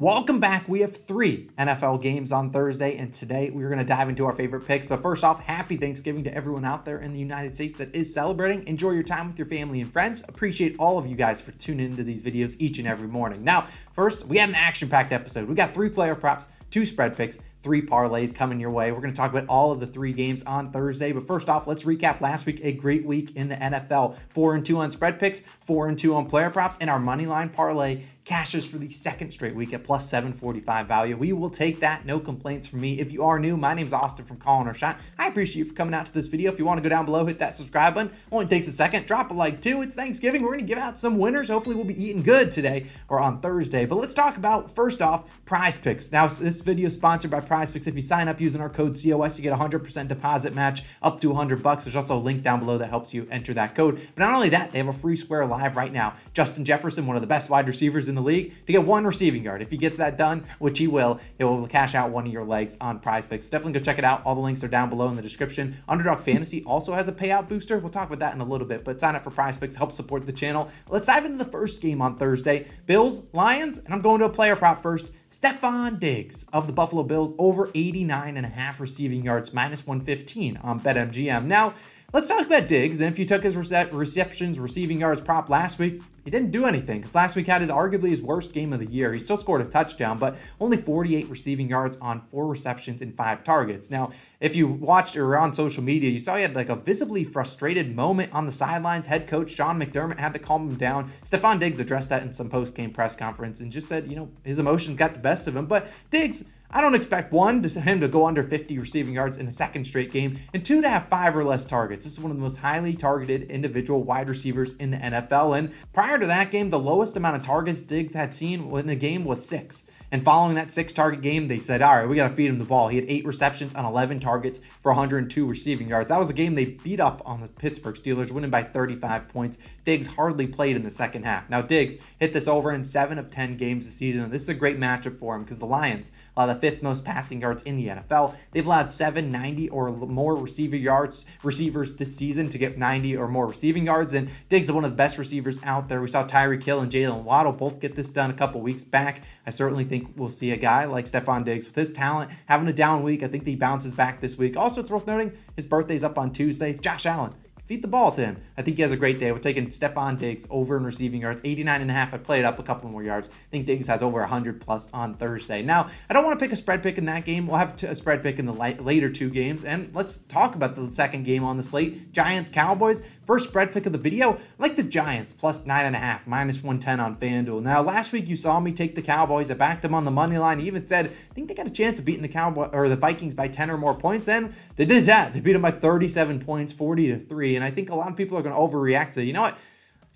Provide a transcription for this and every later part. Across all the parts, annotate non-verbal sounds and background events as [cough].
Welcome back. We have three NFL games on Thursday, and today we're going to dive into our favorite picks. But first off, happy Thanksgiving to everyone out there in the United States that is celebrating. Enjoy your time with your family and friends. Appreciate all of you guys for tuning into these videos each and every morning. Now, first, we had an action packed episode. We got three player props, two spread picks, three parlays coming your way. We're going to talk about all of the three games on Thursday. But first off, let's recap last week. A great week in the NFL. Four and two on spread picks, four and two on player props, and our money line parlay cashes for the second straight week at plus 745 value. We will take that. No complaints from me. If you are new, my name is Austin from Calling Our Shot. I appreciate you for coming out to this video. If you want to go down below, hit that subscribe button. Only takes a second. Drop a like too. It's Thanksgiving. We're going to give out some winners. Hopefully, we'll be eating good today or on Thursday. But let's talk about first off prize picks. Now, this video is sponsored by prize picks. If you sign up using our code COS, you get a 100% deposit match up to 100 bucks. There's also a link down below that helps you enter that code. But not only that, they have a free square live right now. Justin Jefferson, one of the best wide receivers in the league, to get one one receiving yard. If he gets that done, which he will, he will cash out one of your legs on prize picks. Definitely go check it out. All the links are down below in the description. Underdog Fantasy also has a payout booster. We'll talk about that in a little bit, but sign up for prize picks, help support the channel. Let's dive into the first game on Thursday Bills, Lions, and I'm going to a player prop first. Stefon Diggs of the Buffalo Bills over 89 and a half receiving yards, minus 115 on BetMGM. Now, Let's talk about Diggs. And if you took his rece- receptions, receiving yards prop last week, he didn't do anything because last week had his arguably his worst game of the year. He still scored a touchdown, but only 48 receiving yards on four receptions and five targets. Now, if you watched or on social media, you saw he had like a visibly frustrated moment on the sidelines. Head coach Sean McDermott had to calm him down. Stefon Diggs addressed that in some post game press conference and just said, you know, his emotions got the best of him. But Diggs, I don't expect one to him to go under 50 receiving yards in a second straight game, and two to have five or less targets. This is one of the most highly targeted individual wide receivers in the NFL. And prior to that game, the lowest amount of targets Diggs had seen in a game was six. And following that six target game, they said, all right, we got to feed him the ball. He had eight receptions on 11 targets for 102 receiving yards. That was a game they beat up on the Pittsburgh Steelers, winning by 35 points. Diggs hardly played in the second half. Now, Diggs hit this over in seven of 10 games this season, and this is a great matchup for him because the Lions allow the fifth most passing yards in the NFL. They've allowed 790 or more receiver yards receivers this season to get 90 or more receiving yards, and Diggs is one of the best receivers out there. We saw Tyreek Hill and Jaylen Waddle both get this done a couple weeks back. I certainly think we'll see a guy like Stefon Diggs with his talent having a down week. I think he bounces back this week. Also, it's worth noting his birthday's up on Tuesday. Josh Allen feed the ball to him. I think he has a great day. We're taking Stefon Diggs over in receiving yards, 89 and a half. I played up a couple more yards. I think Diggs has over 100 plus on Thursday. Now, I don't want to pick a spread pick in that game. We'll have a spread pick in the later two games. And let's talk about the second game on the slate Giants Cowboys. First spread pick of the video. I like the Giants plus nine and a half, minus 110 on FanDuel. Now, last week you saw me take the Cowboys. I backed them on the money line. even said, I think they got a chance of beating the Cowboy or the Vikings by 10 or more points. And they did that. They beat them by 37 points, 40 to 3. And I think a lot of people are going to overreact to, you know what?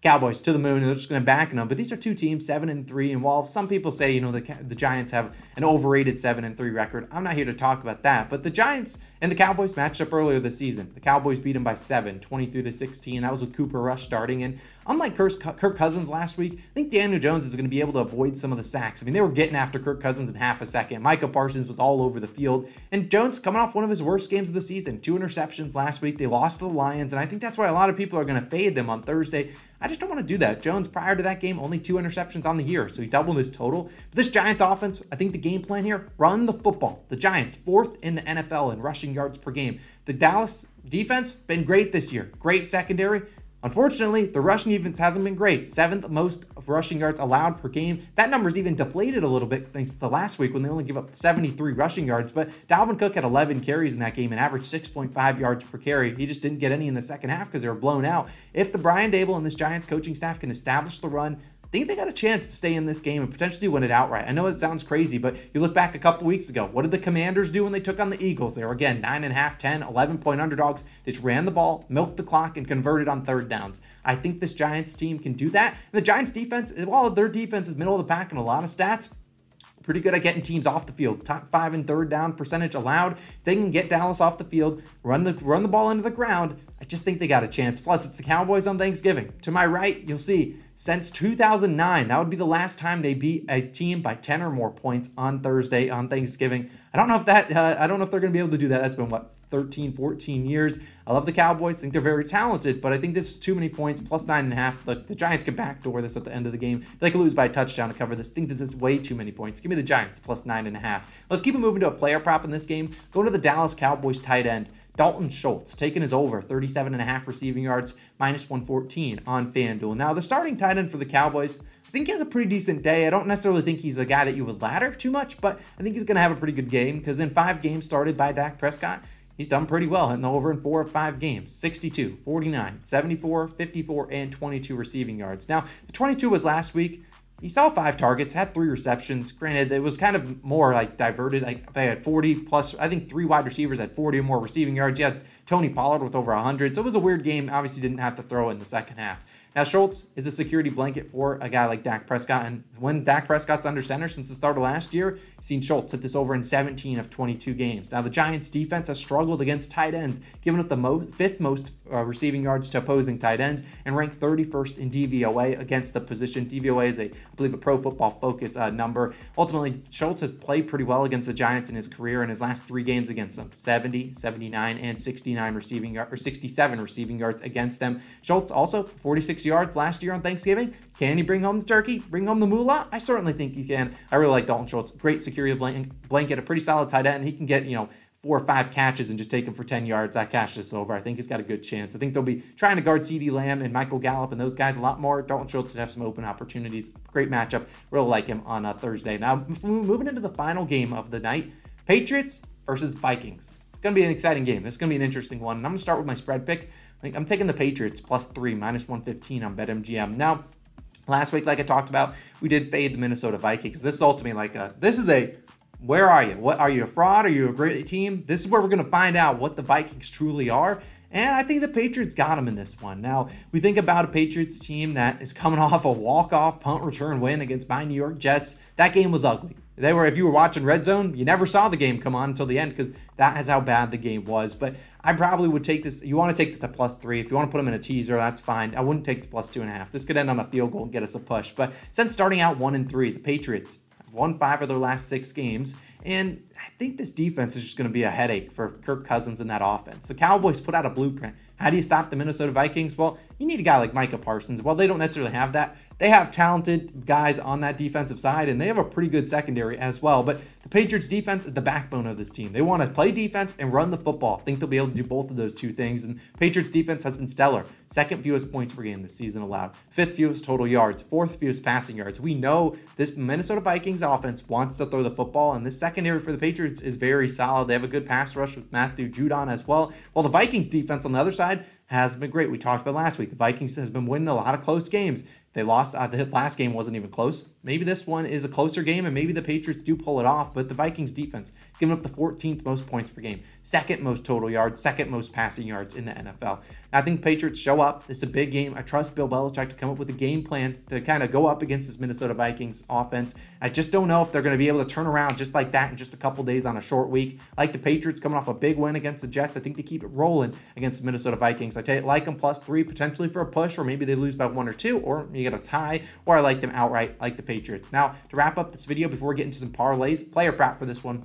Cowboys to the moon, they're just going to back them. But these are two teams, seven and three, and while some people say you know the the Giants have an overrated seven and three record, I'm not here to talk about that. But the Giants and the Cowboys matched up earlier this season. The Cowboys beat them by seven, 23 to 16. That was with Cooper Rush starting. And unlike Kirk Cousins last week, I think Daniel Jones is going to be able to avoid some of the sacks. I mean, they were getting after Kirk Cousins in half a second. Micah Parsons was all over the field, and Jones coming off one of his worst games of the season, two interceptions last week. They lost to the Lions, and I think that's why a lot of people are going to fade them on Thursday. I just don't want to do that. Jones, prior to that game, only two interceptions on the year, so he doubled his total. But this Giants offense, I think the game plan here, run the football. The Giants, fourth in the NFL in rushing yards per game. The Dallas defense, been great this year. Great secondary. Unfortunately, the rushing defense hasn't been great. Seventh most rushing yards allowed per game. That number's even deflated a little bit thanks to the last week when they only give up 73 rushing yards. But Dalvin Cook had 11 carries in that game and averaged 6.5 yards per carry. He just didn't get any in the second half because they were blown out. If the Brian Daboll and this Giants coaching staff can establish the run, think they got a chance to stay in this game and potentially win it outright. I know it sounds crazy, but you look back a couple weeks ago. What did the Commanders do when they took on the Eagles? They were again 9.5, 10, 11 point underdogs. They just ran the ball, milked the clock, and converted on third downs. I think this Giants team can do that. And the Giants defense, while their defense is middle of the pack in a lot of stats, pretty good at getting teams off the field. Top five and third down percentage allowed. They can get Dallas off the field, run the run the ball into the ground I just think they got a chance. Plus, it's the Cowboys on Thanksgiving. To my right, you'll see since 2009, that would be the last time they beat a team by 10 or more points on Thursday on Thanksgiving. I don't know if that, uh, I don't know if they're going to be able to do that. That's been what 13, 14 years. I love the Cowboys. I think they're very talented, but I think this is too many points. Plus nine and a half. The, the Giants can backdoor this at the end of the game. They could lose by a touchdown to cover this. I think that this is way too many points. Give me the Giants plus nine and a half. Let's keep it moving to a player prop in this game. Going to the Dallas Cowboys tight end. Dalton Schultz taking his over 37 and a half receiving yards, minus 114 on FanDuel. Now, the starting tight end for the Cowboys, I think he has a pretty decent day. I don't necessarily think he's a guy that you would ladder too much, but I think he's going to have a pretty good game because in five games started by Dak Prescott, he's done pretty well, hitting the over in four of five games 62, 49, 74, 54, and 22 receiving yards. Now, the 22 was last week. He saw five targets, had three receptions. Granted, it was kind of more like diverted. Like they had 40 plus, I think three wide receivers had 40 or more receiving yards. You had Tony Pollard with over 100. So it was a weird game. Obviously, didn't have to throw in the second half. Now, Schultz is a security blanket for a guy like Dak Prescott. And when Dak Prescott's under center since the start of last year, you've seen Schultz hit this over in 17 of 22 games. Now, the Giants' defense has struggled against tight ends, giving up the most, fifth most uh, receiving yards to opposing tight ends, and ranked 31st in DVOA against the position. DVOA is, a, I believe, a pro football focus uh, number. Ultimately, Schultz has played pretty well against the Giants in his career in his last three games against them 70, 79, and 69 receiving or 67 receiving yards against them. Schultz also 46 yards last year on Thanksgiving. Can he bring home the turkey? Bring home the moolah? I certainly think he can. I really like Dalton Schultz. Great security blanket, a pretty solid tight end. He can get, you know, four or five catches and just take him for 10 yards. I cash this over. I think he's got a good chance. I think they'll be trying to guard CeeDee Lamb and Michael Gallup and those guys a lot more. Dalton Schultz have some open opportunities. Great matchup. Really like him on a Thursday. Now, moving into the final game of the night Patriots versus Vikings. It's going to be an exciting game. It's going to be an interesting one. And I'm going to start with my spread pick. I'm taking the Patriots plus three, minus 115 on BetMGM. Now, last week, like I talked about, we did fade the Minnesota Vikings. This is ultimately like a, this is a, where are you? What are you a fraud? Are you a great team? This is where we're going to find out what the Vikings truly are. And I think the Patriots got them in this one. Now, we think about a Patriots team that is coming [laughs] off a walk-off punt return win against my New York Jets. That game was ugly. They were, if you were watching Red Zone, you never saw the game come on until the end because that is how bad the game was. But I probably would take this. You want to take this to plus three. If you want to put them in a teaser, that's fine. I wouldn't take the plus two and a half. This could end on a field goal and get us a push. But since starting out one and three, the Patriots have won five of their last six games. And I think this defense is just going to be a headache for Kirk Cousins in that offense. The Cowboys put out a blueprint. How do you stop the Minnesota Vikings? Well, you need a guy like Micah Parsons. Well, they don't necessarily have that. They have talented guys on that defensive side, and they have a pretty good secondary as well. But the Patriots defense is the backbone of this team. They want to play defense and run the football. I think they'll be able to do both of those two things. And Patriots defense has been stellar. Second fewest points per game this season allowed. Fifth fewest total yards. Fourth fewest passing yards. We know this Minnesota Vikings offense wants to throw the football, and this secondary for the Patriots is very solid. They have a good pass rush with Matthew Judon as well. While the Vikings defense on the other side has been great. We talked about last week. The Vikings has been winning a lot of close games. They lost. Uh, the last game wasn't even close. Maybe this one is a closer game, and maybe the Patriots do pull it off. But the Vikings defense giving up the 14th most points per game, second most total yards, second most passing yards in the NFL. I think Patriots show up. It's a big game. I trust Bill Belichick to come up with a game plan to kind of go up against this Minnesota Vikings offense. I just don't know if they're going to be able to turn around just like that in just a couple days on a short week. Like the Patriots coming off a big win against the Jets, I think they keep it rolling against the Minnesota Vikings. I you, like them plus three potentially for a push, or maybe they lose by one or two, or you get a tie, or I like them outright like the Patriots. Now, to wrap up this video before we get into some parlays, player prop for this one.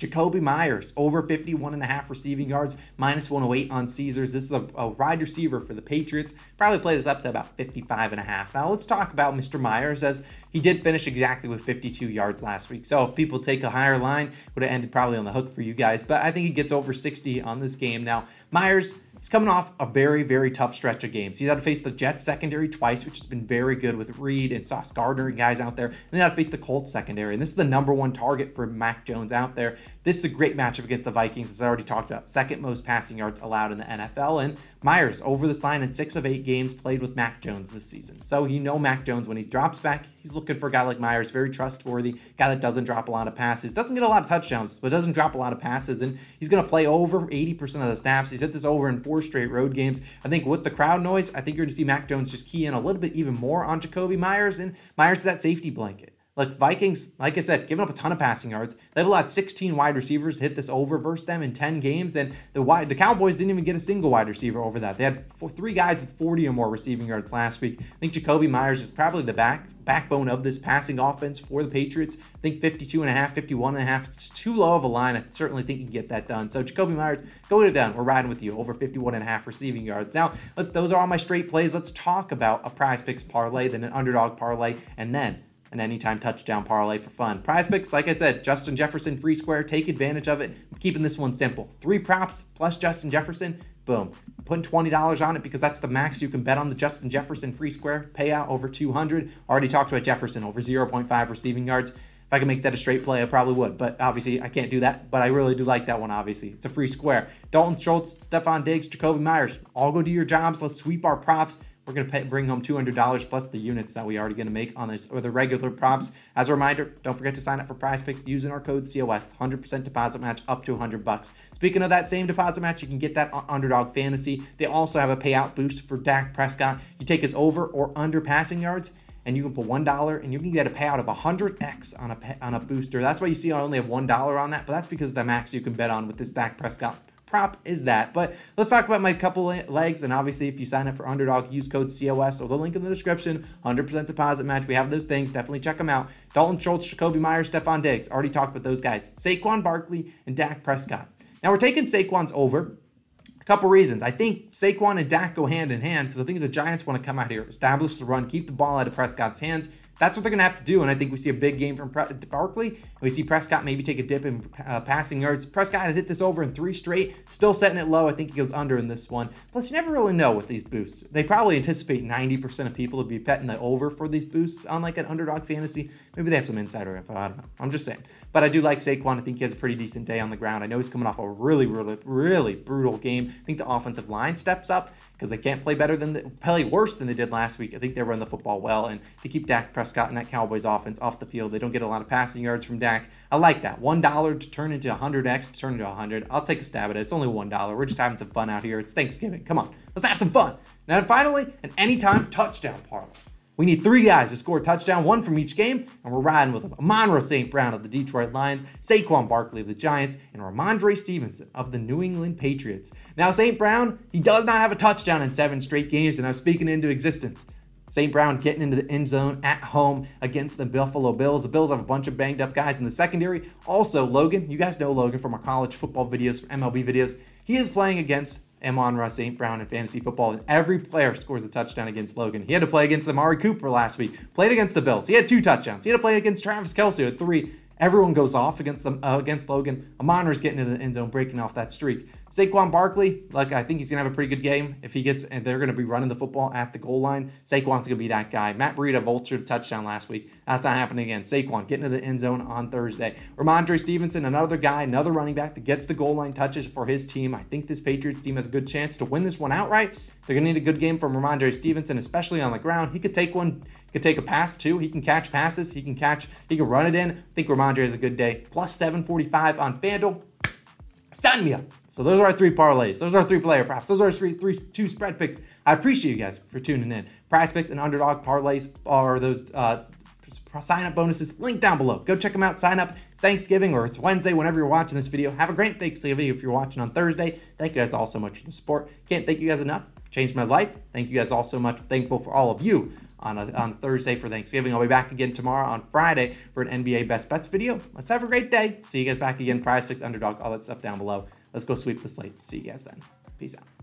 Jakobi Meyers, over 51 and a half receiving yards, minus 108 on Caesars. This is a, a wide receiver for the Patriots. Probably play this up to about 55 and a half. Now let's talk about Mr. Meyers as he did finish exactly with 52 yards last week. So if people take a higher line, would have ended probably on the hook for you guys. But I think he gets over 60 on this game. Now, Meyers He's coming off a very, very tough stretch of games. He's had to face the Jets secondary twice, which has been very good with Reed and Sauce Gardner and guys out there. And then had to face the Colts secondary. And this is the number one target for Mac Jones out there. This is a great matchup against the Vikings, as I already talked about. Second most passing yards allowed in the NFL. And Meyers over this line in six of eight games played with Mac Jones this season. So you know Mac Jones when he drops back, he's looking for a guy like Meyers, very trustworthy, guy that doesn't drop a lot of passes, doesn't get a lot of touchdowns, but doesn't drop a lot of passes. And he's going to play over 80% of the snaps. He's hit this over in four straight road games. I think with the crowd noise, I think you're going to see Mac Jones just key in a little bit even more on Jakobi Meyers. And Meyers is that safety blanket. Look, Vikings, like I said, giving up a ton of passing yards. They've allowed 16 wide receivers hit this over versus them in 10 games, and the wide, the Cowboys didn't even get a single wide receiver over that. They had four, three guys with 40 or more receiving yards last week. I think Jakobi Meyers is probably the back backbone of this passing offense for the Patriots. I think 52 and a half, 51 and a half. It's too low of a line. I certainly think you can get that done. So Jakobi Meyers, go it done. We're riding with you over 51 and a half receiving yards. Now, those are all my straight plays. Let's talk about a prize picks parlay, then an underdog parlay, and then an anytime touchdown parlay for fun. Prize picks, like I said, Justin Jefferson free square. Take advantage of it. I'm keeping this one simple. Three props plus Justin Jefferson. Boom. Putting $20 on it because that's the max you can bet on the Justin Jefferson free square payout over 200. Already talked about Jefferson over 0.5 receiving yards. If I could make that a straight play, I probably would. But obviously, I can't do that. But I really do like that one, obviously. It's a free square. Dalton Schultz, Stefon Diggs, Jakobi Meyers, all go do your jobs. Let's sweep our props. We're going to pay, bring home $200 plus the units that we already going to make on this or the regular props. As a reminder, don't forget to sign up for Prize Picks using our code COS. 100% deposit match up to 100 bucks. Speaking of that same deposit match, you can get that on Underdog Fantasy. They also have a payout boost for Dak Prescott. You take his over or under passing yards and you can put one dollar and you can get a payout of 100x on a on a booster. That's why you see I only have one dollar on that, but that's because the max you can bet on with this Dak Prescott prop is that. But let's talk about my couple legs. And obviously, if you sign up for Underdog, use code COS or the link in the description. 100% deposit match. We have those things. Definitely check them out. Dalton Schultz, Jakobi Meyers, Stefon Diggs. Already talked about those guys. Saquon Barkley and Dak Prescott. Now we're taking Saquon's over. A couple reasons. I think Saquon and Dak go hand in hand because I think the Giants want to come out here, establish the run, keep the ball out of Prescott's hands. That's what they're going to have to do. And I think we see a big game from Barkley. We see Prescott maybe take a dip in uh, passing yards. Prescott has hit this over in three straight, still setting it low. I think he goes under in this one. Plus, you never really know with these boosts. They probably anticipate 90% of people to be betting the over for these boosts on like an underdog fantasy. Maybe they have some insider info. I don't know. I'm just saying. But I do like Saquon. I think he has a pretty decent day on the ground. I know he's coming off a really, really, really brutal game. I think the offensive line steps up because they can't play better than the, play worse than they did last week. I think they run the football well and they keep Dak Prescott and that Cowboys offense off the field. They don't get a lot of passing yards from Dak. I like that. One dollar to turn into 100x to turn into 100. I'll take a stab at it. It's only one dollar. We're just having some fun out here. It's Thanksgiving. Come on, let's have some fun. Now finally, an anytime touchdown parlay. We need three guys to score a touchdown, one from each game, and we're riding with them. Amon-Ra St. Brown of the Detroit Lions, Saquon Barkley of the Giants, and Rhamondre Stevenson of the New England Patriots. Now, St. Brown, he does not have a touchdown in seven straight games, and I'm speaking into existence. St. Brown getting into the end zone at home against the Buffalo Bills. The Bills have a bunch of banged up guys in the secondary. Also, Logan, you guys know Logan from our college football videos, from MLB videos. He is playing against Amon-Ra St. Brown in fantasy football, and every player scores a touchdown against Logan. He had to play against Amari Cooper last week, played against the Bills. He had two touchdowns. He had to play against Travis Kelce with three. Everyone goes off against them uh, against Logan. Amon-Ra's getting into the end zone, breaking off that streak. Saquon Barkley, like I think he's gonna have a pretty good game if he gets and they're gonna be running the football at the goal line. Saquon's gonna be that guy. Matt Breida vultured touchdown last week. That's not happening again. Saquon getting to the end zone on Thursday. Rhamondre Stevenson, another guy, another running back that gets the goal line touches for his team. I think this Patriots team has a good chance to win this one outright. They're gonna need a good game from Rhamondre Stevenson, especially on the ground. He could take one, could take a pass too. He can catch passes. He can catch. He can run it in. I think Rhamondre has a good day. Plus 745 on FanDuel. Sign me up. So those are our three parlays. Those are our three player props. Those are our three, three, two spread picks. I appreciate you guys for tuning in. Prize picks and underdog parlays are those uh, sign up bonuses. Link down below. Go check them out. Sign up. Thanksgiving or it's Wednesday, whenever you're watching this video. Have a great Thanksgiving if you're watching on Thursday. Thank you guys all so much for the support. Can't thank you guys enough. Changed my life. Thank you guys all so much. Thankful for all of you on, a, on Thursday for Thanksgiving. I'll be back again tomorrow on Friday for an NBA Best Bets video. Let's have a great day. See you guys back again. Prize picks, underdog, all that stuff down below. Let's go sweep the slate. See you guys then. Peace out.